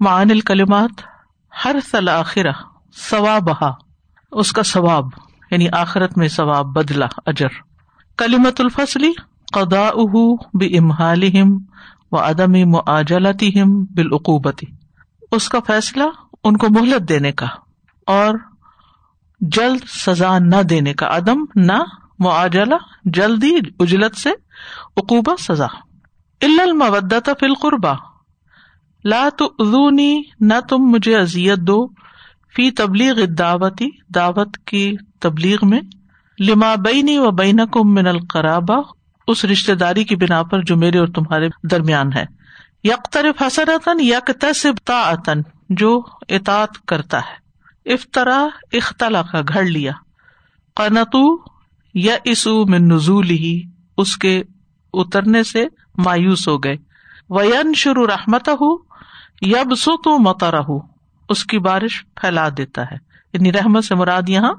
معن الکلمات ہر سلاخرہ ثوابہ اس کا ثواب یعنی آخرت میں ثواب بدلا اجر۔ کلیمت الفصلی قدا بے امہال و عدم معجلتی بالعقوبتی اس کا فیصلہ ان کو مہلت دینے کا اور جلد سزا نہ دینے کا، عدم نہ معجلا جلدی اجلت سے اقوبا سزا۔ المودت فی القربا لا تو نہ تم مجھے ازیت دو، فی تبلیغ دعوتی دعوت کی تبلیغ میں، لما بینی و بین کم من القرابا اس رشتے داری کی بنا پر جو میرے اور تمہارے درمیان ہے۔ یکترف حسرتن یک تصب جو اطاط کرتا ہے۔ افطرا اختلا کا گھڑ لیا۔ قنتو یا اسو میں نزول ہی اس کے اترنے سے مایوس ہو گئے۔ وین شروع رحمت ہو یب سو تو متر ہو اس کی بارش پھیلا دیتا ہے۔ یعنی رحمت سے مراد یہاں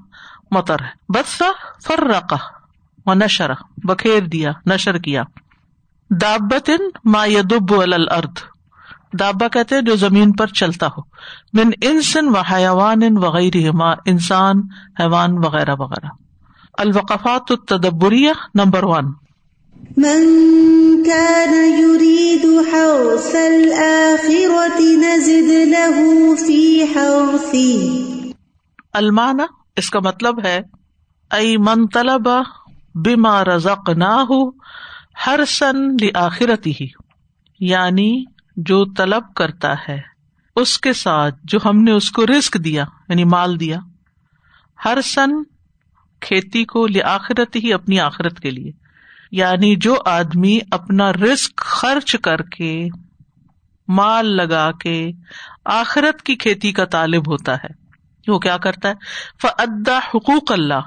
متر ہے۔ بدسا فر رقا و نشر بکھیر دیا، نشر کیا۔ دابتن ما یدب الارض۔ دابا کہتے جو زمین پر چلتا ہو۔ من انسن و حیوان وغیرہ ما انسان، حیوان وغیرہ وغیرہ۔ الوقفات التدبریہ نمبر ون۔ من كان يريد حرث الآخرة نزد له في حرثه. المعنى اس کا مطلب ہے ائی من طلب بما رزقناه حرسن لآخرته. ہی یعنی جو طلب کرتا ہے، اس کے ساتھ جو ہم نے اس کو رسک دیا یعنی مال دیا ہر سن کھیتی کو لآخرت ہی اپنی آخرت کے لیے۔ یعنی جو آدمی اپنا رسک خرچ کر کے، مال لگا کے آخرت کی کھیتی کا طالب ہوتا ہے۔ وہ کیا کرتا ہے؟ فدا حقوق اللہ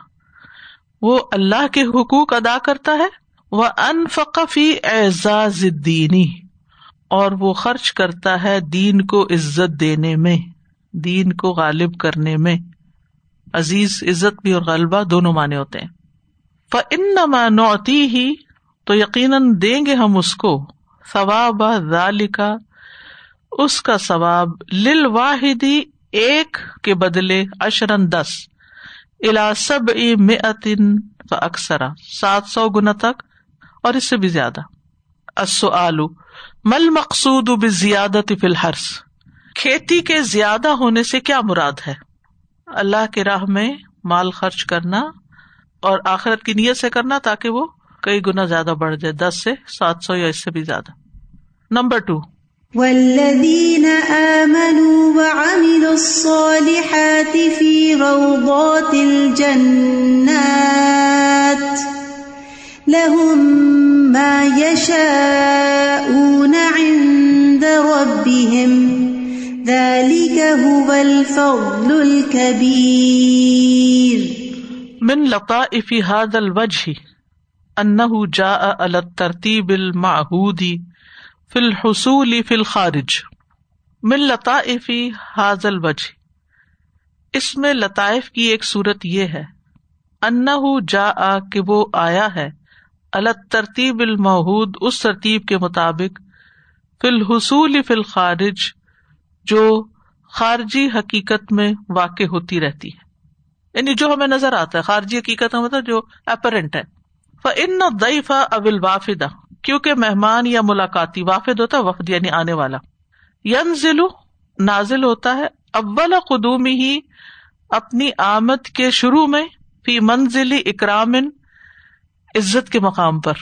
وہ اللہ کے حقوق ادا کرتا ہے۔ وہ انفقفی اعزاز دینی اور وہ خرچ کرتا ہے دین کو عزت دینے میں، دین کو غالب کرنے میں۔ عزیز، عزت بھی اور غلبہ دونوں مانے ہوتے ہیں۔ ان نوتی تو یقیناً دیں گے ہم اس کو، ثواب کا اس کا ثواب لل واحدی ایک کے بدلے اشرن دس الا سب متن اکثرا سات سو گنا تک، اور اس سے بھی زیادہ۔ آلو مل مقصود زیادت فی الحرس کھیتی کے زیادہ ہونے سے کیا مراد ہے؟ اللہ کی راہ میں مال خرچ کرنا اور آخرت کی نیت سے کرنا تاکہ وہ کئی گنا زیادہ بڑھ جائے، دس سے سات سو یا اس سے بھی زیادہ۔ Number two. والذین آمنوا وعملوا الصالحات في روضات الجنات لهم ما يشاءون عند ربهم، ذلك هو الفضل الكبير من لطائف هذا الوجه انه جاء على الترتيب المعهود في الحصول في الخارج. من لطائف هذا الوجه. اس میں لطائف کی ایک صورت یہ ہے، انه جاء کہ وہ آیا ہے، على الترتیب المعهود، اس ترتیب کے مطابق، فی الحصول فی الخارج، جو خارجی حقیقت میں واقع ہوتی رہتی ہے۔ یعنی جو ہمیں نظر آتا ہے، خارجی حقیقت مطلب جو اپرنٹ ہے۔ ان دئیفا ابل وافدا کیونکہ مہمان یا ملاقاتی وافد ہوتا ہے، وفد یعنی آنے والا۔ یم ضلع نازل ہوتا ہے۔ اول قدومی ہی اپنی آمد کے شروع میں فی منزل اکرام عزت کے مقام پر۔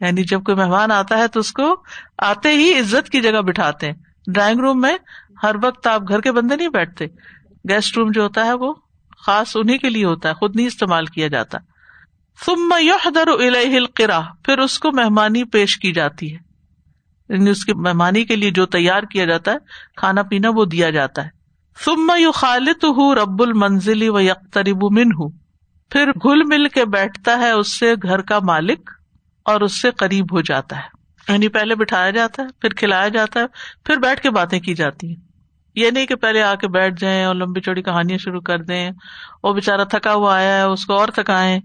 یعنی جب کوئی مہمان آتا ہے تو اس کو آتے ہی عزت کی جگہ بٹھاتے ہیں۔ ڈرائنگ روم میں ہر وقت آپ گھر کے بندے نہیں بیٹھتے۔ گیسٹ روم جو ہوتا ہے وہ خاص انہیں کے لیے ہوتا ہے، خود نہیں استعمال کیا جاتا۔ ثم يحضر اليه القرا پھر اس کو مہمانی پیش کی جاتی ہے۔ یعنی اس کی مہمانی کے لیے جو تیار کیا جاتا ہے، کھانا پینا وہ دیا جاتا ہے۔ ثم يخالطه رب المنزل ويقترب منه پھر گل مل کے بیٹھتا ہے اس سے گھر کا مالک اور اس سے قریب ہو جاتا ہے۔ یعنی پہلے بٹھایا جاتا ہے، پھر کھلایا جاتا ہے، پھر بیٹھ کے باتیں کی جاتی ہیں۔ یہ نہیں کہ پہلے آ کے بیٹھ جائیں اور لمبی چوڑی کہانیاں شروع کر دیں وہ بےچارا تھکا ہوا آیا ہے، اس کو اور تھکائیں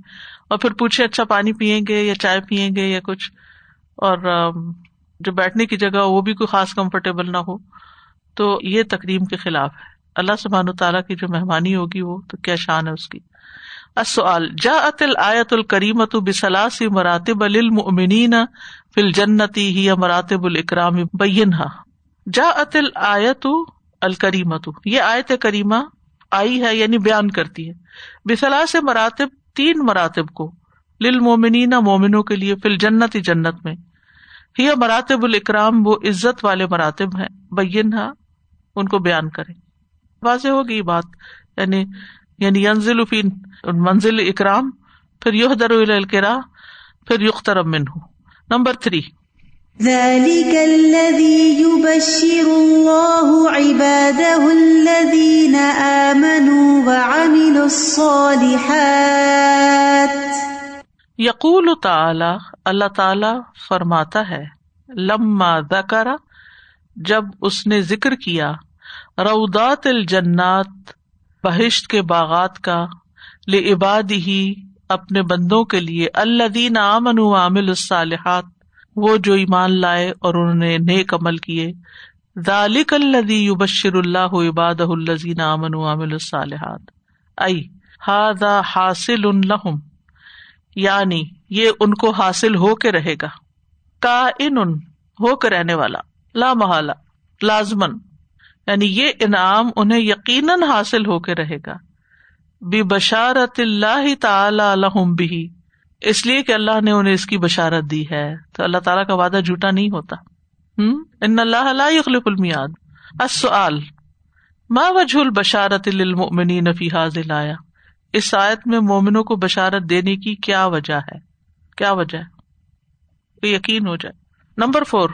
اور پھر پوچھے اچھا پانی پیئیں گے یا چائے پیئیں گے یا کچھ؟ اور جو بیٹھنے کی جگہ وہ بھی کوئی خاص کمفرٹیبل نہ ہو۔ تو یہ تقریم کے خلاف ہے۔ اللہ سبحان تعالیٰ کی جو مہمانی ہوگی وہ تو کیا شان ہے اس کی۔ السؤال، جاءت الآیت الکریمت بسلاس مراتب للمؤمنین فی الجنتی، ہی مراتب الاکرام بینہا جاءت الآیت الکریمت یہ آیت کریمہ آئی ہے یعنی بیان کرتی ہے۔ بسلاس مراتب، تین مراتب کو، للمؤمنین مومنوں کے لیے، فی الجنت، جنت میں۔ ہی مراتب الاکرام، وہ عزت والے مراتب ہیں۔ بینہا ان کو بیان کریں۔ واضح ہوگی بات؟ یعنی یعنی ینزل فی منزل اکرام پھر یو در الکرا پھر یخترم من ہوں نمبر تھری۔ ذلك الذي يبشر الله عباده الذين آمنوا وعملوا الصالحات یقول تعالی، اللہ تعالی فرماتا ہے، لما ذکر، جب اس نے ذکر کیا رودات الجنات، بہشت کے باغات کا لباد ہی اپنے بندوں کے لیے اللہ دین امن عامل الصالحات وہ جو ایمان لائے اور انہوں نے نیک عمل کیے۔ ذالک الذی یبشر اللہ عباد الزین امن عامل الصالحات۔ ائی ہاذا حاصل لهم۔ یعنی یہ ان کو حاصل ہو کے رہے گا۔ کا ان ہو کے رہنے والا۔ لا محالہ لازمن یعنی یہ انعام انہیں یقیناً حاصل ہو کے رہے گا۔ بشارت اللہ تعالی الحم بھی اس لیے کہ اللہ نے انہیں اس کی بشارت دی ہے۔ تو اللہ تعالیٰ کا وعدہ جھوٹا نہیں ہوتا۔ ہوں ان اللہ یخلف المیاد السؤال، ما وجہ البشارت للمؤمنین فی حاضل آیا اس آیت میں مومنوں کو بشارت دینے کی کیا وجہ ہے؟ کیا وجہ ہے؟ یقین ہو جائے۔ نمبر فور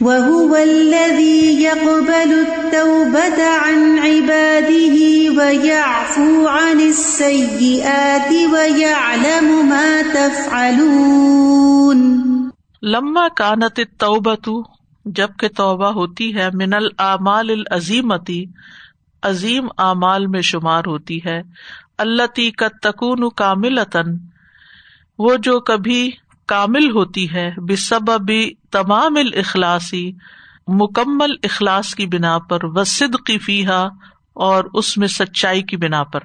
وهو الذي يقبل التوبة عن عباده ويعفو عن السيئات ويعلم ما تفعلون لما کانت التوبة، جبکہ توبہ ہوتی ہے، من العمال العظیمتی عظیم اعمال میں شمار ہوتی ہے۔ اللہ تی کا تکون کاملتن وہ جو کبھی کامل ہوتی ہے بے سب تمام اخلاصی مکمل اخلاص کی بنا پر و صدقی فیحا اور اس میں سچائی کی بنا پر۔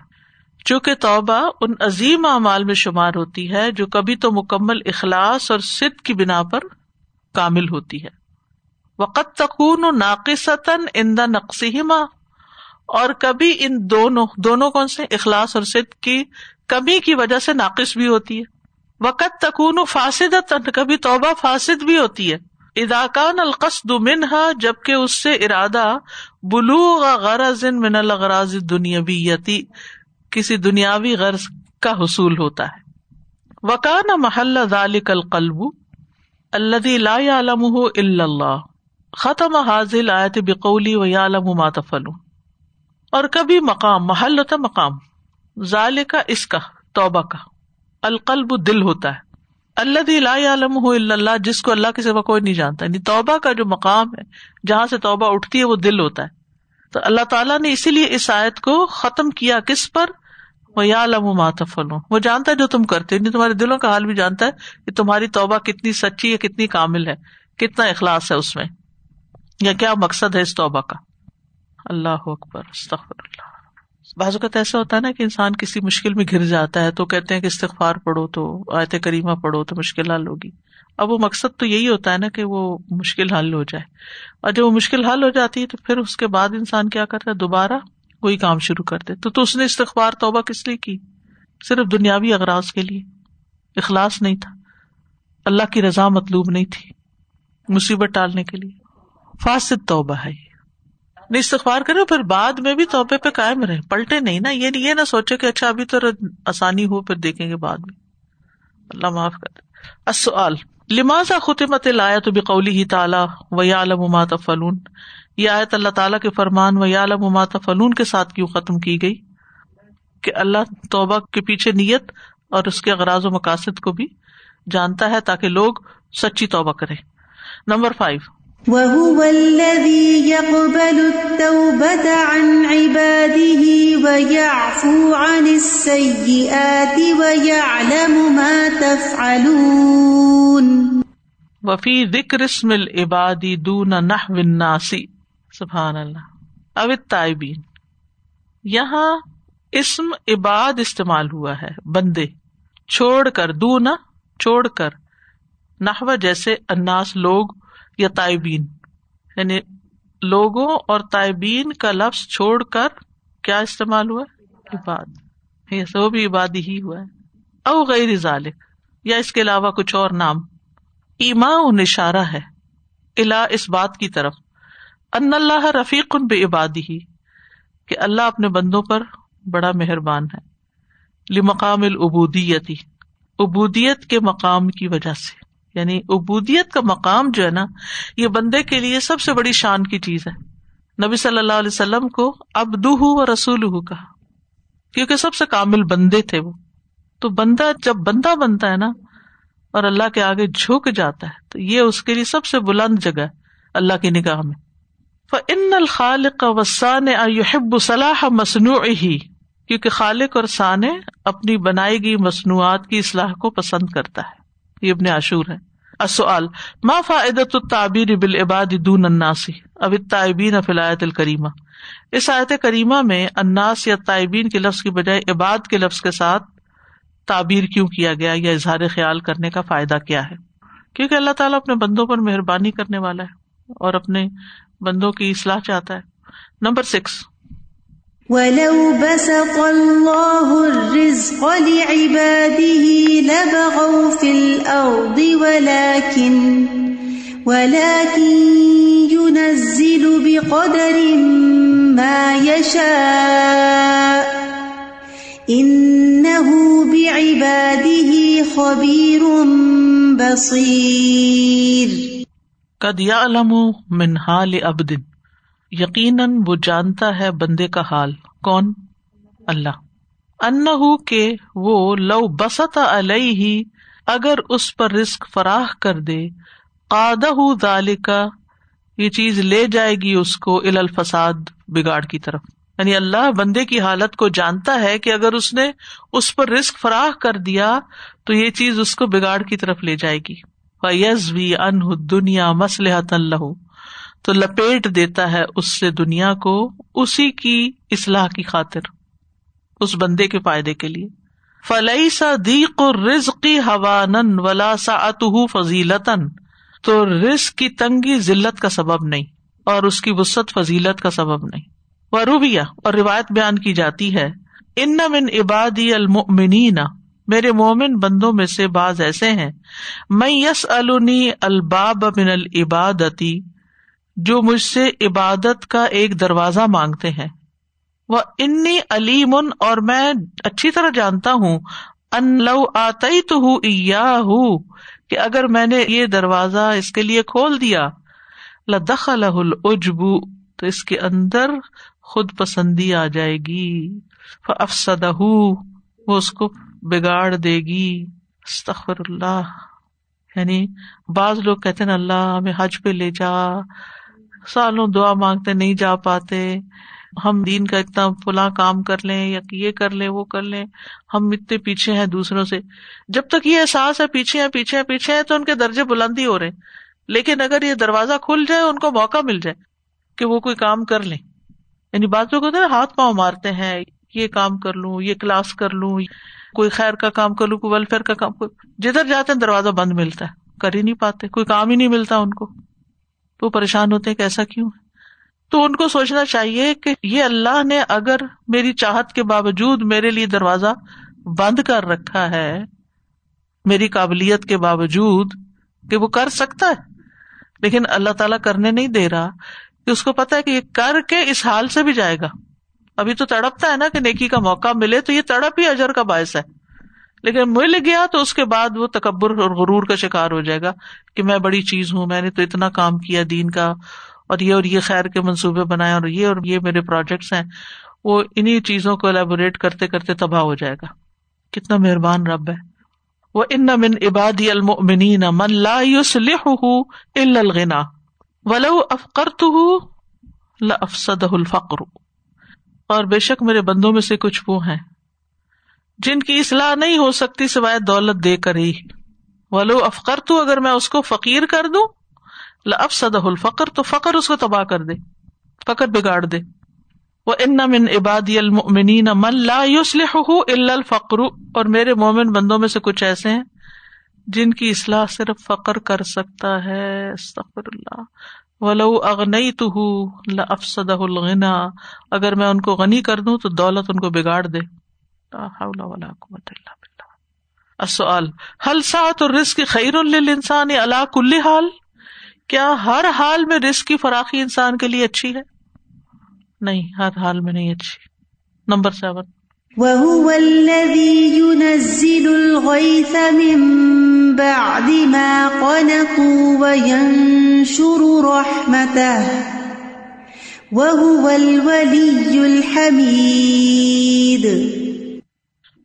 چونکہ توبہ ان عظیم اعمال میں شمار ہوتی ہے، جو کبھی تو مکمل اخلاص اور صد کی بنا پر کامل ہوتی ہے۔ وقت تکون و ناقصن اندا نقصیما اور کبھی ان دونوں دونوں کون سے؟ اخلاص اور صد کی کمی کی وجہ سے ناقص بھی ہوتی ہے۔ وقت تکون فاسد کبھی توبہ فاسد بھی ہوتی ہے۔ اداکان القصد منہا، جبکہ اس سے ارادہ بلوغ غرض من الغراض دنیاویتی کسی دنیاوی غرض کا حصول ہوتا ہے۔ وکان محل ذالک القلب الذي لا يعلمه الا اللہ۔ ختم حاضل آیت بقولی و یعلم ما تفعلون۔ اور کبھی مقام، محل ہوتا مقام۔ ذالک اس کا، توبہ کا۔ القلب دل ہوتا ہے۔ اللہ لا عالم ہو اللہ، جس کو اللہ کے سوا کوئی نہیں جانتا۔ یعنی توبہ کا جو مقام ہے، جہاں سے توبہ اٹھتی ہے، وہ دل ہوتا ہے۔ تو اللہ تعالیٰ نے اسی لیے اس آیت کو ختم کیا کس پر؟ وہ یا علم ماتفل وہ جانتا ہے جو تم کرتے یعنی تمہارے دلوں کا حال بھی جانتا ہے کہ تمہاری توبہ کتنی سچی ہے، کتنی کامل ہے، کتنا اخلاص ہے اس میں۔ یا کیا مقصد ہے اس توبہ کا؟ اللہ اکبر، استغفر اللہ۔ بعض اوقات ایسا ہوتا ہے نا کہ انسان کسی مشکل میں گر جاتا ہے تو کہتے ہیں کہ استغفار پڑھو تو آیت کریمہ پڑھو تو مشکل حل ہوگی۔ اب وہ مقصد تو یہی ہوتا ہے نا کہ وہ مشکل حل ہو جائے۔ اور جب وہ مشکل حل ہو جاتی ہے تو پھر اس کے بعد انسان کیا کرتا ہے؟ دوبارہ وہی کام شروع کر دے تو, تو اس نے استغفار توبہ کس لیے کی؟ صرف دنیاوی اغراض کے لیے۔ اخلاص نہیں تھا۔ اللہ کی رضا مطلوب نہیں تھی۔ مصیبت ٹالنے کے لیے۔ فاسد توبہ ہے نہیں استغفار کرے پھر بعد میں بھی توبے پہ قائم رہے پلٹے نہیں نا، یہ یہ نہ سوچے کہ اچھا ابھی تو آسانی ہو، پھر دیکھیں گے بعد میں۔ اللہ معاف کر لمازا خطمت لایا تو بقولی ہی تعالیٰ و یا مات فلون یہ آیت اللہ تعالیٰ کے فرمان و یا مات فلون کے ساتھ کیوں ختم کی گئی؟ کہ اللہ توبہ کے پیچھے نیت اور اس کے اغراض و مقاصد کو بھی جانتا ہے تاکہ لوگ سچی توبہ کرے نمبر فائیو وهو الذي يقبل التوبة عن عباده ويعفو عن السيئات ويعلم ما تفعلون وفي ذكر اسم العباد دون نحو الناس۔ سبحان اللہ اوت تائبین یہاں اسم عباد استعمال ہوا ہے، بندے۔ چھوڑ کر دو نہ چھوڑ کر۔ نحو جیسے اناس، لوگ یا تائبین۔ یعنی لوگوں اور تائبین کا لفظ چھوڑ کر کیا استعمال ہوا؟ عباد۔ وہ بھی عبادی ہی ہوا ہے۔ او غیر ذالک۔ یا اس کے علاوہ کچھ اور نام۔ ایما اشارہ ہے۔ الا اس بات کی طرف۔ ان اللہ رفیق ان بے عبادی ہی۔ کہ اللہ اپنے بندوں پر بڑا مہربان ہے۔ لمقام العبودیتی۔ ابودیت کے مقام کی وجہ سے۔ یعنی ابودیت کا مقام جو ہے نا، یہ بندے کے لیے سب سے بڑی شان کی چیز ہے۔ نبی صلی اللہ علیہ وسلم کو ابدو و رسول ہو کہا، کیونکہ سب سے کامل بندے تھے وہ۔ تو بندہ جب بندہ بنتا ہے نا، اور اللہ کے آگے جھک جاتا ہے، تو یہ اس کے لیے سب سے بلند جگہ ہے، اللہ کی نگاہ میں۔ ان الخالق وسان احب صلاح مصنوع ہی کیونکہ خالق اور سانے اپنی بنائی گئی مصنوعات کی اصلاح کو پسند کرتا ہے۔ یہ ابن عاشور ہے۔ اصل ما فائدت التعبیر بالعباد دون الناسی اب التائبین فلایت الکریمہ۔ اس آیت کریمہ میں اناس یا تائبین کے لفظ کی بجائے عباد کے لفظ کے ساتھ تعبیر کیوں کیا گیا یا اظہار خیال کرنے کا فائدہ کیا ہے؟ کیونکہ اللہ تعالیٰ اپنے بندوں پر مہربانی کرنے والا ہے اور اپنے بندوں کی اصلاح چاہتا ہے۔ نمبر سکس وَلَوْ بَسَطَ اللَّهُ الرِّزْقَ لِعِبَادِهِ لَبَغَوْا فِي الْأَرْضِ وَلَكِنْ وَلَكِنْ يُنَزِّلُ بِقَدَرٍ مَا يَشَاءُ إِنَّهُ بِعِبَادِهِ خَبِيرٌ بَصِيرٌ قد یا علم من حال ابدن یقیناً وہ جانتا ہے بندے کا حال۔ کون؟ اللہ۔ ان کے وہ لو بسط علیہ، اگر اس پر رسک فراہ کر دے قادہ دال کا یہ چیز لے جائے گی اس کو ال الفساد، بگاڑ کی طرف۔ یعنی اللہ بندے کی حالت کو جانتا ہے کہ اگر اس نے اس پر رسک فراہ کر دیا، تو یہ چیز اس کو بگاڑ کی طرف لے جائے گی۔ یز بھی ان دنیا مسلحت اللہ تو لپیٹ دیتا ہے اس سے دنیا کو اسی کی اصلاح کی خاطر، اس بندے کے فائدے کے لیے۔ فلئی سا دیق رزقی ہوا ولا سا ات فضیلتن تو رزق کی تنگی ذلت کا سبب نہیں اور اس کی وسط فضیلت کا سبب نہیں۔ وہ روبیہ اور روایت بیان کی جاتی ہے، ان من عبادی المنی میرے مومن بندوں میں سے بعض ایسے ہیں۔ میں یس النی الباب من العبادتی جو مجھ سے عبادت کا ایک دروازہ مانگتے ہیں۔ وہ انی علیم اور میں اچھی طرح جانتا ہوں، ان لو آتی تو ہوں ہوں کہ اگر میں نے یہ دروازہ اس کے لیے کھول دیا لدخ العجبو تو اس کے اندر خود پسندی آ جائے گی۔ افسدہ وہ اس کو بگاڑ دے گی۔ استخر اللہ۔ یعنی بعض لوگ کہتے نا اللہ ہمیں حج پہ لے جا۔ سالوں دعا مانگتے نہیں جا پاتے، ہم دین کا اتنا فلاں کام کر لیں یا یہ کر لیں، وہ کر لیں، ہم اتنے پیچھے ہیں دوسروں سے۔ جب تک یہ احساس ہے پیچھے ہیں پیچھے ہیں پیچھے ہیں، تو ان کے درجے بلندی ہو رہے لیکن اگر یہ دروازہ کھل جائے، ان کو موقع مل جائے کہ وہ کوئی کام کر لیں۔ یعنی بعض لوگ ہوتے ہیں ہاتھ پاؤں مارتے ہیں، یہ کام کر لوں، یہ کلاس کر لوں، کوئی خیر کا کام کر لوں، کوئی ویلفیئر کا کام جدھر جاتے ہیں، دروازہ بند ملتا ہے، کر ہی نہیں پاتے، کوئی کام ہی نہیں ملتا ان کو۔ تو پریشان ہوتے کہ ایسا کیوں ہے؟ تو ان کو سوچنا چاہیے کہ یہ اللہ نے اگر میری چاہت کے باوجود میرے لیے دروازہ بند کر رکھا ہے، میری قابلیت کے باوجود کہ وہ کر سکتا ہے۔ لیکن اللہ تعالیٰ کرنے نہیں دے رہا کہ اس کو پتا ہے کہ یہ کر کے اس حال سے بھی جائے گا۔ ابھی تو تڑپتا ہے نا کہ نیکی کا موقع ملے تو یہ تڑپ ہی اجر کا باعث ہے۔ لیکن مل گیا تو اس کے بعد وہ تکبر اور غرور کا شکار ہو جائے گا کہ میں بڑی چیز ہوں، میں نے تو اتنا کام کیا دین کا، اور یہ اور یہ خیر کے منصوبے بنائے اور یہ اور یہ میرے پروجیکٹس ہیں۔ وہ انہیں چیزوں کو الیبوریٹ کرتے کرتے تباہ ہو جائے گا۔ کتنا مہربان رب ہے۔ وہ ان من عبادی المؤمنین من لا الا الغنا ولو افقرته لافسده الفقر۔ اور بے شک میرے بندوں میں سے کچھ وہ ہیں۔ جن کی اصلاح نہیں ہو سکتی سوائے دولت دے کر ہی۔ ولو افقر تو اگر میں اس کو فقیر کر دوں اب الفقر، تو فقر اس کو تباہ کر دے فقط بگاڑ دے۔ وہ ان من عبادی المؤمنین من لا يصلحه الا الفقر۔ اور میرے مومن بندوں میں سے کچھ ایسے ہیں جن کی اصلاح صرف فقر کر سکتا ہے۔ استغفر اللہ۔ ولو اغنیتہ لافسدہ الغنا اگر میں ان کو غنی کر دوں تو دولت ان کو بگاڑ دے۔ لا حول ولا قوت الا باللہ السؤال، هل ساعة الرزق خیر للانسان على كل حال؟ کیا ہر حال میں رزق کی فراخی انسان کے لیے اچھی ہے؟ نہیں، ہر حال میں نہیں اچھی. Number seven. وهو الذي ينزل الغيث من بعد ما قنطوا وينشر رحمته. وهو الولي الحميد.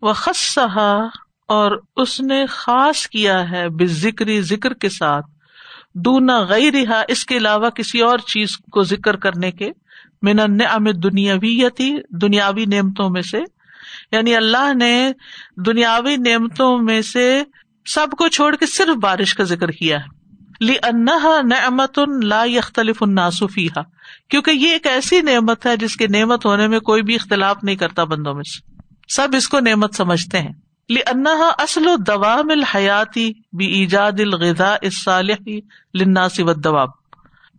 وخصها اور اس نے خاص کیا ہے بے ذکری ذکر کے ساتھ۔ دونا غیر اس کے علاوہ کسی اور چیز کو ذکر کرنے کے۔ من النعم دنیاویتی دنیاوی نعمتوں میں سے۔ یعنی اللہ نے دنیاوی نعمتوں میں سے سب کو چھوڑ کے صرف بارش کا ذکر کیا ہے۔ لی انہا نعمت لا يختلف الناس کیونکہ یہ ایک ایسی نعمت ہے جس کے نعمت ہونے میں کوئی بھی اختلاف نہیں کرتا بندوں میں سے۔ سب اس کو نعمت سمجھتے ہیں۔ لی انہا اصل و دوام الحیاتی بھی ایجاد الغذاء الصالح للناس والدواب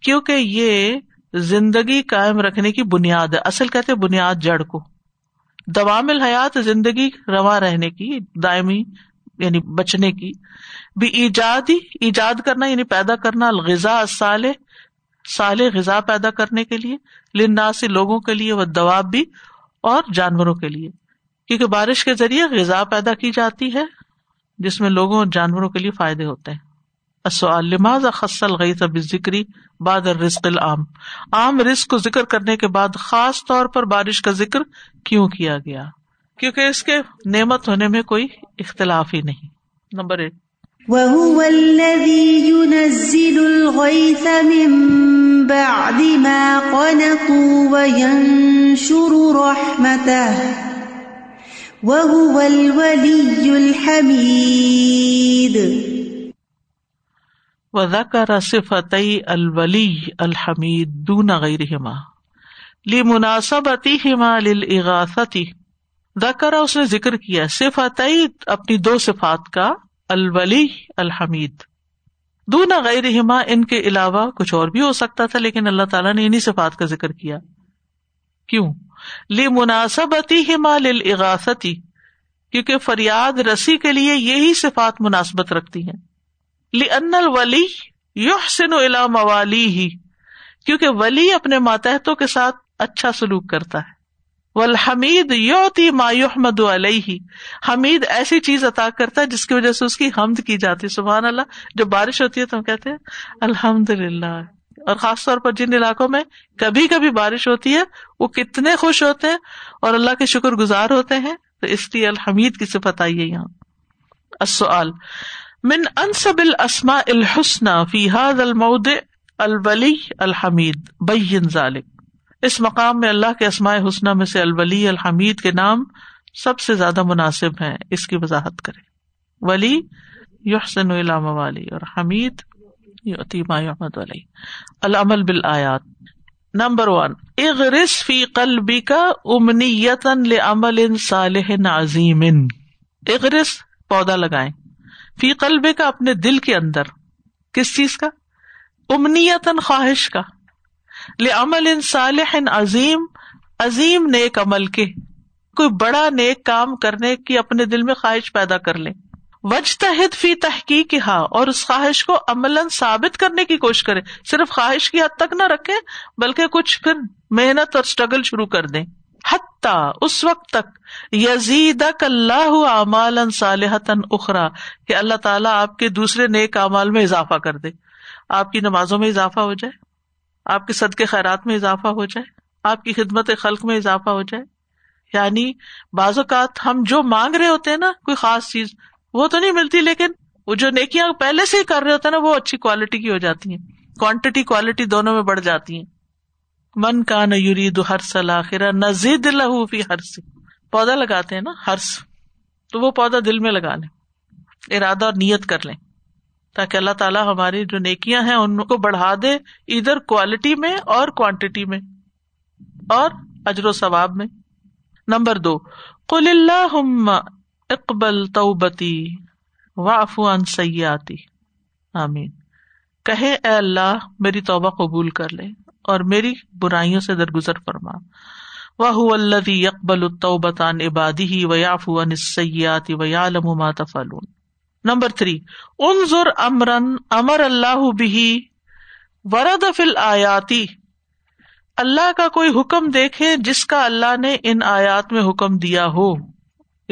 کیونکہ یہ زندگی قائم رکھنے کی بنیاد ہے۔ اصل کہتے بنیاد جڑ کو۔ دوام الحیات زندگی رواں رہنے کی، دائمی یعنی بچنے کی۔ بھی ایجاد ہی ایجاد کرنا یعنی پیدا کرنا الغذا صالح صالح غذا پیدا کرنے کے لیے لنا سے لوگوں کے لیے وہ دواب بھی اور جانوروں کے لیے۔ کیونکہ بارش کے ذریعے غذا پیدا کی جاتی ہے، جس میں لوگوں اور جانوروں کے لیے فائدے ہوتے ہیں۔ لماز خصل گئی سب ذکری بعد رزق العام؟ عام رزق کو ذکر کرنے کے بعد خاص طور پر بارش کا ذکر کیوں کیا گیا؟ کیونکہ اس کے نعمت ہونے میں کوئی اختلاف ہی نہیں۔ نمبر ایک۔ وهو الذي ينزل الغيث من بعد ما قنطوا وينشر رحمته۔ وهو الولي الحميد وذكر صفتي الولي الحميد دون غيرهما لمناسبتهما للإغاثة ذکر اس نے ذکر کیا صفتئی اپنی دو صفات کا الولی الحمید دونا غیر ہما ان کے علاوہ کچھ اور بھی ہو سکتا تھا لیکن اللہ تعالیٰ نے انہیں صفات کا ذکر کیا کیوں؟ لی مناسبتی ہما لغاستی کیونکہ فریاد رسی کے لیے یہی صفات مناسبت رکھتی ہیں۔ لی ان الولی یحسن الا موالی ہی کیونکہ ولی اپنے ماتحتوں کے ساتھ اچھا سلوک کرتا ہے۔ والحمید یوتی ما یحمد علیہ، حمید ایسی چیز عطا کرتا ہے جس کی وجہ سے اس کی حمد کی جاتی سبحان اللہ جب بارش ہوتی ہے تو ہم کہتے ہیں الحمد للہ اور خاص طور پر جن علاقوں میں کبھی کبھی بارش ہوتی ہے، وہ کتنے خوش ہوتے ہیں اور اللہ کے شکر گزار ہوتے ہیں۔ تو اس لیے الحمید کی صفت آئی ہے یہاں۔ السؤال، من انصب الاسماء الحسن فی هذا الموضع الولی الحمید، بین ذلك اس مقام میں اللہ کے اسماء حسنہ میں سے الولی الحمید کے نام سب سے زیادہ مناسب ہیں۔ اس کی وضاحت کرے ولی یحسن علام والی اور حمید العمل بالآیات. نمبر ون اغرس فی قلبی کا امنیتن لعمل صالح عظیم. اغرس، پودا لگائیں. فی قلبے کا اپنے دل کے اندر. کس چیز کا؟ امنیتن خواہش کا. لعمل صالح عظیم عظیم نیک عمل کے. کوئی بڑا نیک کام کرنے کی اپنے دل میں خواہش پیدا کر لیں وجتحد فی تحقیق ہا اور اس خواہش کو عمل ثابت کرنے کی کوشش کرے صرف خواہش کی حد تک نہ رکھے بلکہ کچھ پھر محنت اور اسٹرگل شروع کر دیں۔ حتیٰ اس وقت تک یزید اللہ اعمال صالحت اخرا، کہ اللہ تعالیٰ آپ کے دوسرے نیک اعمال میں اضافہ کر دے۔ آپ کی نمازوں میں اضافہ ہو جائے، آپ کے صدقے خیرات میں اضافہ ہو جائے، آپ کی خدمت خلق میں اضافہ ہو جائے۔ یعنی بعض اوقات ہم جو مانگ رہے ہوتے ہیں نا، کوئی خاص چیز وہ تو نہیں ملتی، لیکن وہ جو نیکیاں پہلے سے ہی کر رہے ہوتے ہیں نا، وہ اچھی کوالٹی کی ہو جاتی ہیں۔ کوانٹٹی کوالٹی دونوں میں بڑھ جاتی ہیں۔ من کا نہ دو ہر سلاخرا نزید فی ہرس پودا لگاتے ہیں نا ہرس تو وہ پودا دل میں لگا لیں۔ ارادہ اور نیت کر لیں۔ تاکہ اللہ تعالیٰ ہماری جو نیکیاں ہیں، ان کو بڑھا دے ادھر کوالٹی میں اور کوانٹٹی میں۔ اور اجر و ثواب میں۔ نمبر دو، قل اللہ اقبل توبتی واف ان سیاتی آمین۔ کہے اے اللہ، میری توبہ قبول کر لے اور میری برائیوں سے درگزر فرما۔ واہ الدی اقبل التوبتان عبادی ویاف ان سیاتی ویالم ما تفعلون۔ نمبر تھری، انظر امرن، امر اللہ بھی ورد فل آیاتی اللہ کا کوئی حکم دیکھے جس کا اللہ نے ان آیات میں حکم دیا ہو۔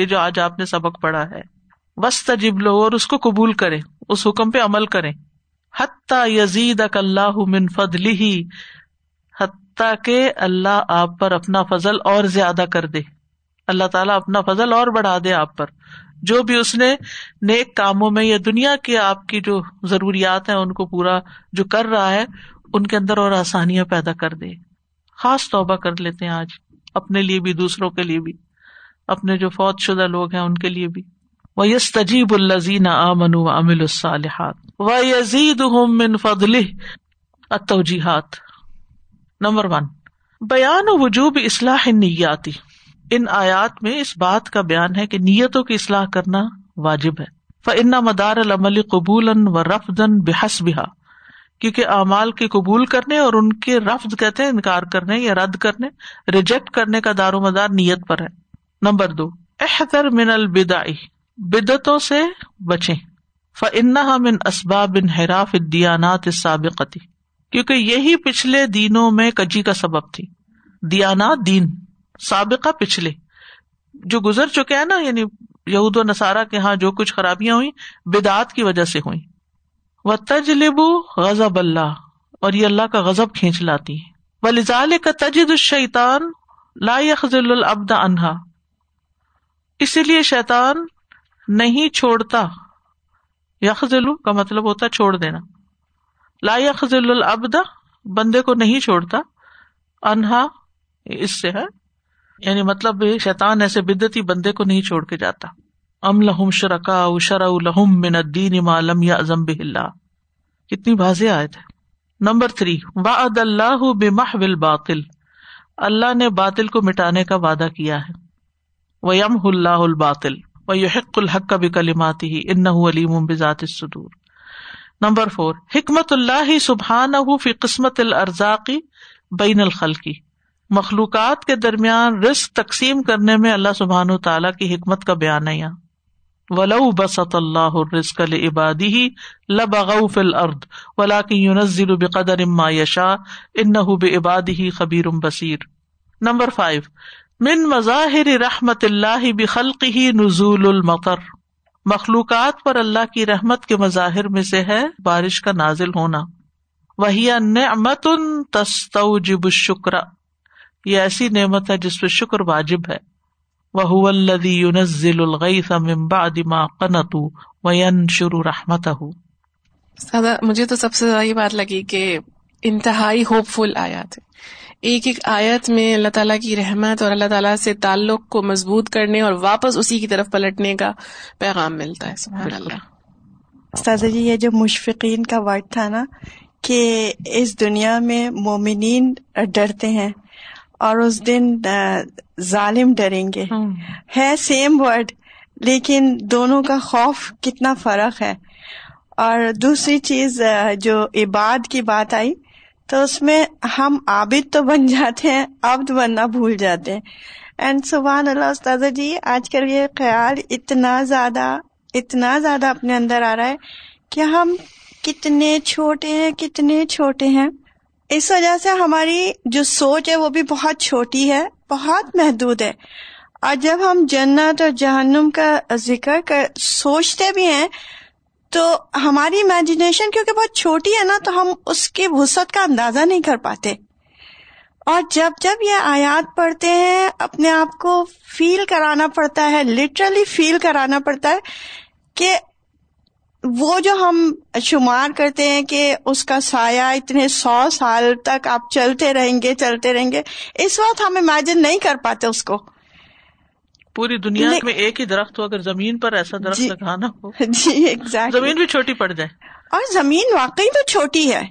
یہ جو آج آپ نے سبق پڑھا ہے۔ بس تجب لو اور اس کو قبول کرے اس حکم پہ عمل کرے حتیٰ یزید اک اللہ من فضل ہی حتیٰ کہ اللہ آپ پر اپنا فضل اور زیادہ کر دے۔ اللہ تعالیٰ اپنا فضل اور بڑھا دے آپ پر۔ جو بھی اس نے نیک کاموں میں یا دنیا کے آپ کی جو ضروریات ہیں، ان کو پورا جو کر رہا ہے، ان کے اندر اور آسانیاں پیدا کر دے۔ خاص توبہ کر لیتے ہیں آج، اپنے لیے بھی، دوسروں کے لیے بھی۔ اپنے جو فوت شدہ لوگ ہیں ان کے لیے بھی۔ وہ یس تجیب الزین امن و امل الصالحات۔ و یزید من فضل اتوجیحات نمبر ون۔ بیان و وجوب اصلاح نیاتی ان آیات میں اس بات کا بیان ہے کہ نیتوں کی اصلاح کرنا واجب ہے۔ فن مدار العمل قبول و رفدن بحس بحا کیونکہ اعمال کے قبول کرنے اور ان کے رفظ کہتے ہیں، انکار کرنے یا رد کرنے، ریجیکٹ کرنے کا دار و مدار نیت پر ہے۔ نمبر دو احتر من البدائی بدتوں سے بچے فن من اسباب انحراف دیانات سابقتی کیونکہ یہی پچھلے دینوں میں کجی کا سبب تھی۔ دیانات دین، سابقہ پچھلے۔ جو گزر چکے ہیں نا یعنی یہود و نصارہ کے یہاں جو کچھ خرابیاں ہوئی بدعت کی وجہ سے ہوئی وہ تجلب غزب اللہ اور یہ اللہ کا غزب کھینچ لاتی ہے۔ و لزال کا تجد الشیطان لا يخزل العبد انہا اسی لیے شیطان نہیں چھوڑتا۔ یخزل کا مطلب ہوتا چھوڑ دینا۔ لا يخزل العبد، بندے کو نہیں چھوڑتا۔ انہا اس سے ہے۔ یعنی مطلب شیطان ایسے بدتی بندے کو نہیں چھوڑ کے جاتا۔ ام لہم شرکا شرع لہم من الدین ما لم یعظم بہ اللہ۔ کتنی واضح آیت ہے۔ نمبر تھری، وعد اللہ بمحو الباطل۔ اللہ نے باطل کو مٹانے کا وعدہ کیا ہے۔ وَيَمْهُ اللَّهُ الْبَاطِلِ وَيُحِقُّ الْحَقَّ بِكَلِمَاتِهِ إِنَّهُ عَلِيمٌ بِذَاتِ الصُّدُورِ۔ نمبر فور حکمت اللہ سبحانہ فی قسمت الارزاق بین الخلقی مخلوقات کے درمیان رسک تقسیم کرنے میں اللہ سبحان و تعالیٰ کی حکمت کا بیان ہے یہاں۔ ولو بسط اللہ رزق لعبادی ہی لبغوا فی الارض ولکن ينزل بقدر ما یشاء انه بعباده خبیر بصیر نمبر 5 من مظاہر رحمت اللہ بخلقه نزول المطر۔ مخلوقات پر اللہ کی رحمت کے مظاہر میں سے ہے بارش کا نازل ہونا۔ وہی نعمت تستوجب الشکر۔ یہ ایسی نعمت ہے جس پہ شکر واجب ہے۔ وہ الدی یونزل الغیث من بعد ما قنطوا وینشر رحمتہ۔ سادہ، مجھے تو سب سے زیادہ یہ بات لگی کہ انتہائی ہوپ فل آیات ہے ایک ایک آیت میں اللہ تعالیٰ کی رحمت اور اللہ تعالیٰ سے تعلق کو مضبوط کرنے اور واپس اسی کی طرف پلٹنے کا پیغام ملتا ہے سبحان اللہ۔ استاذہ جی یہ جو مشفقین کا ورڈ تھا نا کہ اس دنیا میں مومنین ڈرتے ہیں اور اس دن ظالم ڈریں گے۔ ہے سیم ورڈ لیکن دونوں کا خوف کتنا فرق ہے۔ اور دوسری چیز جو عباد کی بات آئی تو اس میں ہم عابد تو بن جاتے ہیں، عبد بننا بھول جاتے ہیں۔ اینڈ سبحان اللہ استاذہ جی آج کل یہ خیال اتنا زیادہ اتنا زیادہ اپنے اندر آ رہا ہے کہ ہم کتنے چھوٹے ہیں، کتنے چھوٹے ہیں۔ اس وجہ سے ہماری جو سوچ ہے وہ بھی بہت چھوٹی ہے، بہت محدود ہے۔ اور جب ہم جنت اور جہنم کا ذکر کر، سوچتے بھی ہیں تو ہماری امیجنیشن کیونکہ بہت چھوٹی ہے نا، تو ہم اس کی وسعت کا اندازہ نہیں کر پاتے۔ اور جب جب یہ آیات پڑھتے ہیں، اپنے آپ کو فیل کرانا پڑتا ہے لٹرلی فیل کرانا پڑتا ہے کہ وہ جو ہم شمار کرتے ہیں کہ اس کا سایہ اتنے سو سال تک آپ چلتے رہیں گے، چلتے رہیں گے، اس وقت ہم امیجن نہیں کر پاتے اس کو۔ پوری دنیا میں ایک ہی درخت ہو اگر زمین پر ایسا درخت جی۔ لگانا ہو۔ جی ایگزیکٹ زمین بھی چھوٹی پڑ جائے۔ اور زمین واقعی تو چھوٹی ہے۔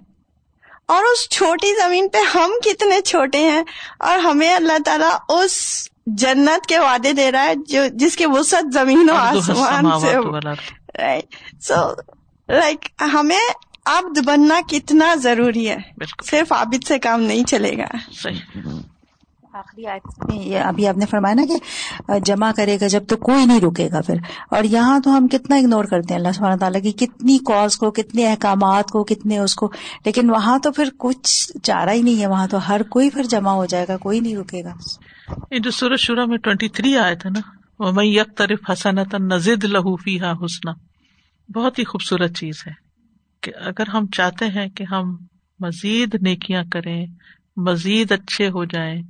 اور اس چھوٹی زمین پہ ہم کتنے چھوٹے ہیں اور ہمیں اللہ تعالیٰ اس جنت کے وعدے دے رہا ہے جو جس کے وسعت زمین و آسمان سے سو لائک ہمیں عبد بننا کتنا ضروری ہے۔ صرف عابد سے کام نہیں چلے گا۔ آخری آیت میں ابھی آپ نے فرمایا نا کہ جمع کرے گا جب تو کوئی نہیں رکے گا پھر۔ اور یہاں تو ہم کتنا اگنور کرتے ہیں اللہ سبحانہ تعالیٰ کی، کتنی کاز کو، کتنے احکامات کو، کتنے اس کو۔ لیکن وہاں تو پھر کچھ چارہ ہی نہیں ہے، وہاں تو ہر کوئی پھر جمع ہو جائے گا، کوئی نہیں رکے گا۔ یہ جو سورج شورا میں ٹوینٹی تھری آئے تھے نا وہ میں یک طرف حسنت نزد لہوفی ہا حسنا۔ بہت ہی خوبصورت چیز ہے کہ اگر ہم چاہتے ہیں کہ ہم مزید نیکیاں کریں، مزید اچھے ہو جائیں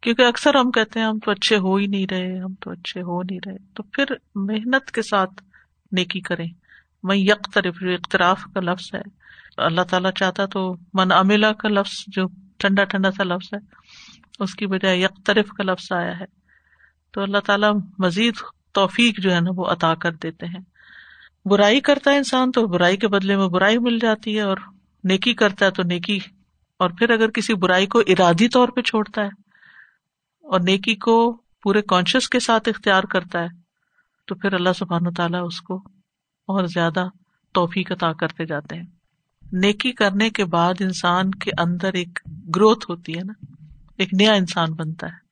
کیونکہ اکثر ہم کہتے ہیں ہم تو اچھے ہو ہی نہیں رہے، ہم تو اچھے ہو نہیں رہے۔ تو پھر محنت کے ساتھ نیکی کریں۔ میں یک طرف جو اختراف کا لفظ ہے، اللہ تعالیٰ چاہتا تو من املا کا لفظ، جو ٹھنڈا ٹھنڈا سا لفظ ہے، اس کی بجائے یک طرف کا لفظ آیا ہے۔ تو اللہ تعالیٰ مزید توفیق جو ہے نا، وہ عطا کر دیتے ہیں۔ برائی کرتا ہے انسان تو برائی کے بدلے میں برائی مل جاتی ہے، اور نیکی کرتا ہے تو نیکی۔ اور پھر اگر کسی برائی کو ارادی طور پہ چھوڑتا ہے اور نیکی کو پورے کانشیس کے ساتھ اختیار کرتا ہے، تو پھر اللہ سبحان و تعالیٰ اس کو اور زیادہ توفیق عطا کرتے جاتے ہیں۔ نیکی کرنے کے بعد انسان کے اندر ایک گروتھ ہوتی ہے نا، ایک نیا انسان بنتا ہے۔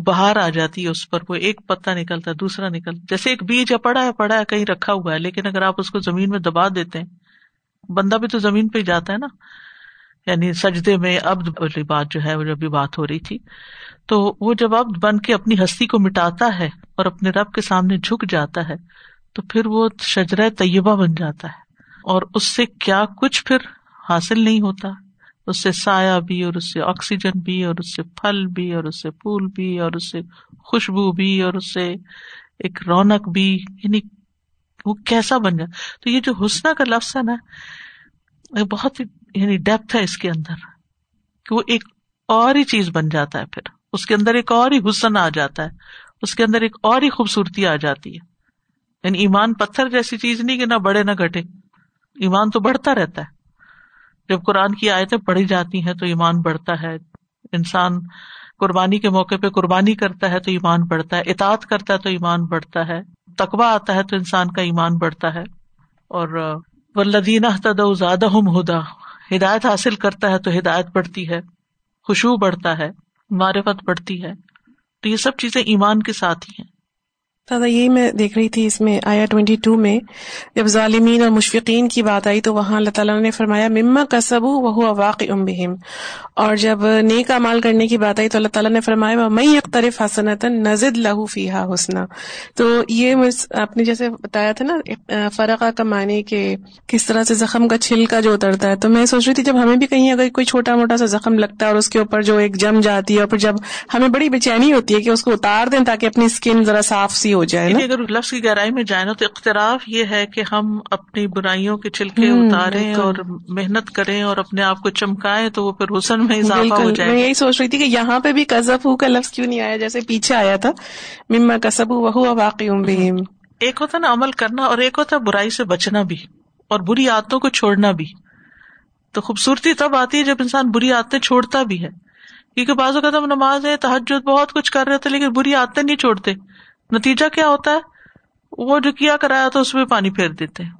باہر آ جاتی ہے، اس پر وہ ایک پتا نکلتا ہے، دوسرا نکلتا جیسے ایک بیج پڑا ہے پڑا ہے، کہیں رکھا ہوا ہے، لیکن اگر آپ اس کو زمین میں دبا دیتے ہیں، بندہ بھی تو زمین پہ ہی جاتا ہے نا۔ یعنی سجدے میں اب والی بات جو ہے وہ جب بات ہو رہی تھی، تو وہ جب اب بن کے اپنی ہستی کو مٹاتا ہے اور اپنے رب کے سامنے جھک جاتا ہے، تو پھر وہ شجرہ طیبہ بن جاتا ہے۔ اور اس سے کیا کچھ پھر حاصل نہیں ہوتا۔ اس سے سایہ بھی، اور اس سے آکسیجن بھی، اور اس سے پھل بھی، اور اس سے پھول بھی، اور اس سے خوشبو بھی، اور اس سے ایک رونق بھی۔ یعنی وہ کیسا بن جائے تو یہ جو حسنہ کا لفظ ہے نا بہت ہی یعنی ڈیپتھ ہے اس کے اندر کہ وہ ایک اور ہی چیز بن جاتا ہے پھر۔ اس کے اندر ایک اور ہی حسن آ جاتا ہے۔ اس کے اندر ایک اور ہی خوبصورتی آ جاتی ہے۔ یعنی ایمان پتھر جیسی چیز نہیں کہ نہ بڑھے نہ گھٹے۔ ایمان تو بڑھتا رہتا ہے۔ جب قرآن کی آیتیں پڑھی جاتی ہیں تو ایمان بڑھتا ہے۔ انسان قربانی کے موقع پہ قربانی کرتا ہے تو ایمان بڑھتا ہے۔ اطاعت کرتا ہے تو ایمان بڑھتا ہے۔ تقوا آتا ہے تو انسان کا ایمان بڑھتا ہے۔ اور ولدین زیادہ ہدا، ہدایت حاصل کرتا ہے تو ہدایت بڑھتی ہے، خوشبو بڑھتا ہے، معرفت بڑھتی ہے۔ تو یہ سب چیزیں ایمان کے ساتھ ہی ہیں۔ دادا، یہی میں دیکھ رہی تھی اس میں آیا ٹوینٹی ٹو میں، جب ظالمین اور مشفقین کی بات آئی تو وہاں اللہ تعالیٰ نے فرمایا، مما کا سب وہ واقع امبہم اور جب نیک مال کرنے کی بات آئی تو اللہ تعالیٰ نے فرمایا میں اخترف حسنت نزد لہو فیحا حسنا۔ تو یہ آپ نے جیسے بتایا تھا نا، فرقہ کا معنی کہ کس طرح سے زخم کا چھلکا جو اترتا ہے۔ تو میں سوچ رہی تھی، جب ہمیں بھی کہیں اگر کوئی چھوٹا موٹا سا زخم لگتا ہے اور اس کے اوپر جو ایک جم جاتی ہے اور پھر جب ہمیں بڑی بے چینی ہوتی ہے کہ اس کو اتار دیں تاکہ اپنی اسکن ذرا صاف سی ہو جائے یعنی اگر لفظ کی گہرائی میں جائیں نا تو اختراف یہ ہے کہ ہم اپنی برائیوں کے چھلکے اتاریں اور محنت کریں اور اپنے آپ کو چمکائیں تو وہ پھر حسن میں اضافہ ہو جائے میں یہی سوچ رہی تھی کہ یہاں پہ بھی کزب ہو کا لفظ کیوں نہیں آیا؟ جیسے پیچھے آیا تھا۔ مما کسب وہ واقعی ایک ہوتا نا عمل کرنا اور ایک ہوتا برائی سے بچنا بھی اور بری عادتوں کو چھوڑنا بھی۔ تو خوبصورتی تب آتی ہے جب انسان بری عادتیں چھوڑتا بھی ہے۔ کیونکہ بعض اوقات ہم نماز ہے تحجد بہت کچھ کر رہے تھے لیکن بری عادتیں نہیں چھوڑتے۔ نتیجہ کیا ہوتا ہے؟ وہ جو کیا کرایا تو اس میں پانی پھیر دیتے ہیں۔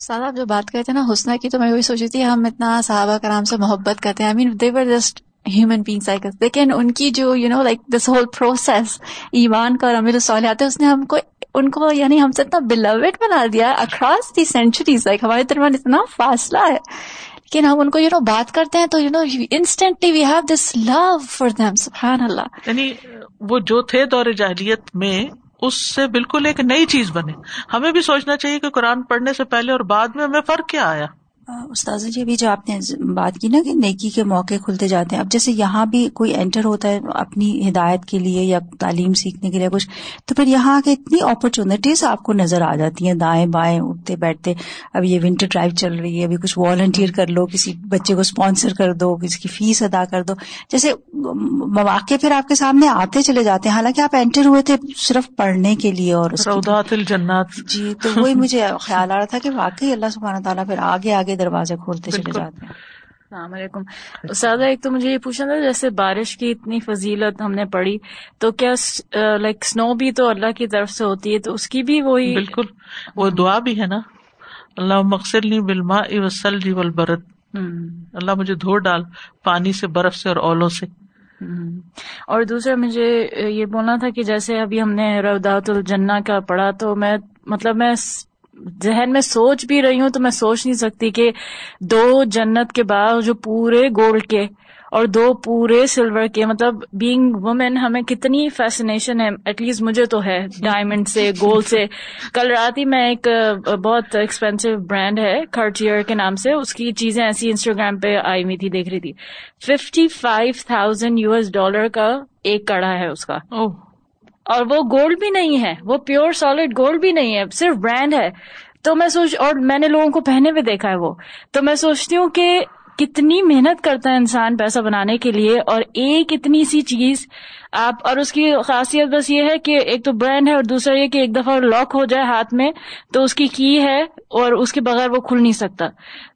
سادہ آپ جو بات کرتے ہیں نا حسنہ کی تو میں وہی سوچی تھی ہم اتنا صحابہ کرام سے محبت کرتے ہیں۔ I mean they were just human beings like لیکن ان کی جو you know like this whole process ایمان کا اور امیر الصالحات ہے اس نے ہم کو ان کو یعنی ہم سے اتنا بلوڈ بنا دیا اکراس دی سینچریز لائک ہمارے درمیان اتنا فاصلہ ہے۔ لیکن ہم ان کو یو نو بات کرتے ہیں تو you know instantly we have this love for them سبحان اللہ۔ یعنی وہ جو تھے دور جاہلیت میں اس سے بالکل ایک نئی چیز بنے۔ ہمیں بھی سوچنا چاہیے کہ قرآن پڑھنے سے پہلے اور بعد میں ہمیں فرق کیا آیا۔ استاذ جی ابھی جو آپ نے بات کی نا کہ نیکی کے موقع کھلتے جاتے ہیں اب جیسے یہاں بھی کوئی انٹر ہوتا ہے اپنی ہدایت کے لیے یا تعلیم سیکھنے کے لیے کچھ تو پھر یہاں کے اتنی اپرچونیٹیز آپ کو نظر آ جاتی ہیں دائیں بائیں اٹھتے بیٹھتے اب یہ ونٹر ڈرائیو چل رہی ہے ابھی کچھ والنٹیئر کر لو کسی بچے کو اسپانسر کر دو کسی کی فیس ادا کر دو جیسے مواقع پھر آپ کے سامنے آتے چلے جاتے ہیں حالانکہ آپ انٹر ہوئے تھے صرف پڑھنے کے لیے اور الجنات۔ جی تو وہی مجھے خیال آ رہا تھا کہ واقعی اللہ سبحانہ تعالیٰ پھر آگے آگے دروازے کھولتے چلے جاتے ہیں۔ السلام علیکم۔ سادہ ایک تو مجھے یہ پوچھنا تھا جیسے بارش کی اتنی فضیلت ہم نے پڑھی تو کیا لائک سنو بھی تو اللہ کی طرف سے ہوتی ہے تو اس کی بھی وہی بالکل۔ وہ دعا بھی ہے نا۔ اللہ مقصد نہیں بلما وسل جی برت اللہ مجھے دھو ڈال پانی سے برف سے اور اولوں سے۔ اور دوسرا مجھے یہ بولنا تھا کہ جیسے ابھی ہم نے رودات الجنا کا پڑھا تو میں مطلب میں ذہن میں سوچ بھی رہی ہوں تو میں سوچ نہیں سکتی کہ دو جنت کے بعد جو پورے گولڈ کے اور دو پورے سلور کے مطلب بینگ وومین ہمیں کتنی فیسنیشن ہے ایٹ لیسٹ مجھے تو ہے ڈائمنڈ سے گولڈ سے۔ کل رات ہی میں ایک بہت ایکسپینسو برانڈ ہے کارٹیئر کے نام سے۔ اس کی چیزیں ایسی انسٹاگرام پہ آئی ہوئی تھی، دیکھ رہی تھی۔ Fifty five thousand U S dollar کا ایک کڑا ہے اس کا۔ اور وہ گولڈ بھی نہیں ہے. وہ پیور سالڈ گولڈ بھی نہیں ہے. صرف برانڈ ہے. تو میں سوچ، اور میں نے لوگوں کو پہنے ہوئے دیکھا ہے وہ. تو میں سوچتی ہوں کہ کتنی محنت کرتا ہے انسان پیسہ بنانے کے لیے، اور ایک اتنی سی چیز آپ، اور اس کی خاصیت بس یہ ہے کہ ایک تو برانڈ ہے اور دوسرا یہ کہ ایک دفعہ لاک ہو جائے ہاتھ میں تو اس کی کی ہے اور اس کے بغیر وہ کھل نہیں سکتا.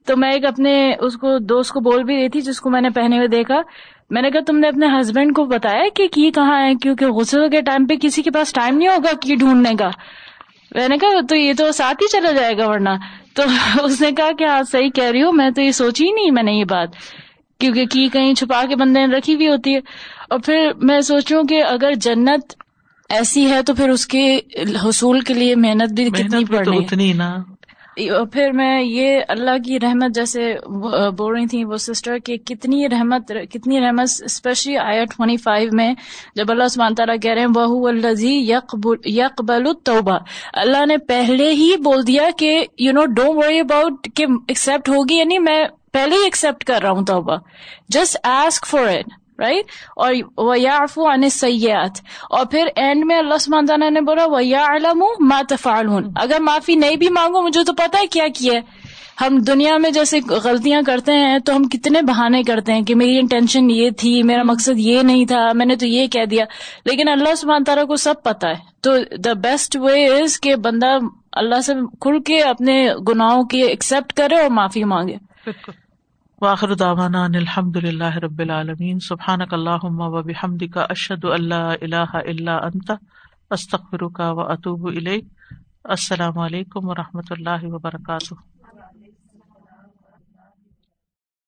تو میں ایک اپنے اس کو، دوست کو بول بھی رہی تھی جس کو میں نے پہنے ہوئے دیکھا میں نے کہا تم نے اپنے ہسبینڈ کو بتایا کہ کی کہاں ہے؟ کیونکہ غسل کے ٹائم پہ کسی کے پاس ٹائم نہیں ہوگا کی ڈھونڈنے کا۔ میں نے کہا تو یہ تو ساتھ ہی چلا جائے گا ورنہ۔ تو اس نے کہا کہ ہاں صحیح کہہ رہی ہوں میں تو یہ سوچی ہی نہیں میں نے یہ بات۔ کیونکہ کی کہیں چھپا کے بندے نے رکھی ہوئی ہوتی ہے۔ اور پھر میں سوچ ہوں کہ اگر جنت ایسی ہے تو پھر اس کے حصول کے لیے محنت بھی کتنی پڑنی اتنی نا۔ پھر میں یہ اللہ کی رحمت جیسے بول رہی تھی وہ سسٹر کہ کتنی رحمت کتنی رحمت اسپیشلی آیا ٹوینٹی فائیو میں جب اللہ سمان تعالیٰ کہہ رہے ہیں وہ الزی یقبل التوبہ اللہ نے پہلے ہی بول دیا کہ you know don't worry about کہ ایکسپٹ ہوگی یعنی میں پہلے ہی ایکسپٹ کر رہا ہوں توبہ۔ Just ask for it right اور وہ یافو ان سیات اور پھر اینڈ میں اللہ سمانتانہ نے بولا وہ یا علم ما تفعلون. اگر معافی نہیں بھی مانگو، مجھے تو پتا ہے کیا کیا ہم دنیا میں جیسے غلطیاں کرتے ہیں تو ہم کتنے بہانے کرتے ہیں کہ میری انٹینشن یہ تھی، میرا مقصد یہ نہیں تھا، میں نے تو یہ کہہ دیا. لیکن اللہ سبحانہ تعالیٰ کو سب پتا ہے. تو دا بیسٹ وے از کہ بندہ اللہ سے کھل کے اپنے گناہوں کی ایکسپٹ کرے اور معافی مانگے. واخر دعوانا ان الحمد للہ رب العالمین. سبحانک اللہم و بحمدک، اشہد اللہ الہ الا انت، استغفرک و اتوب الیک. السلام علیکم و رحمۃ اللہ وبرکاتہ.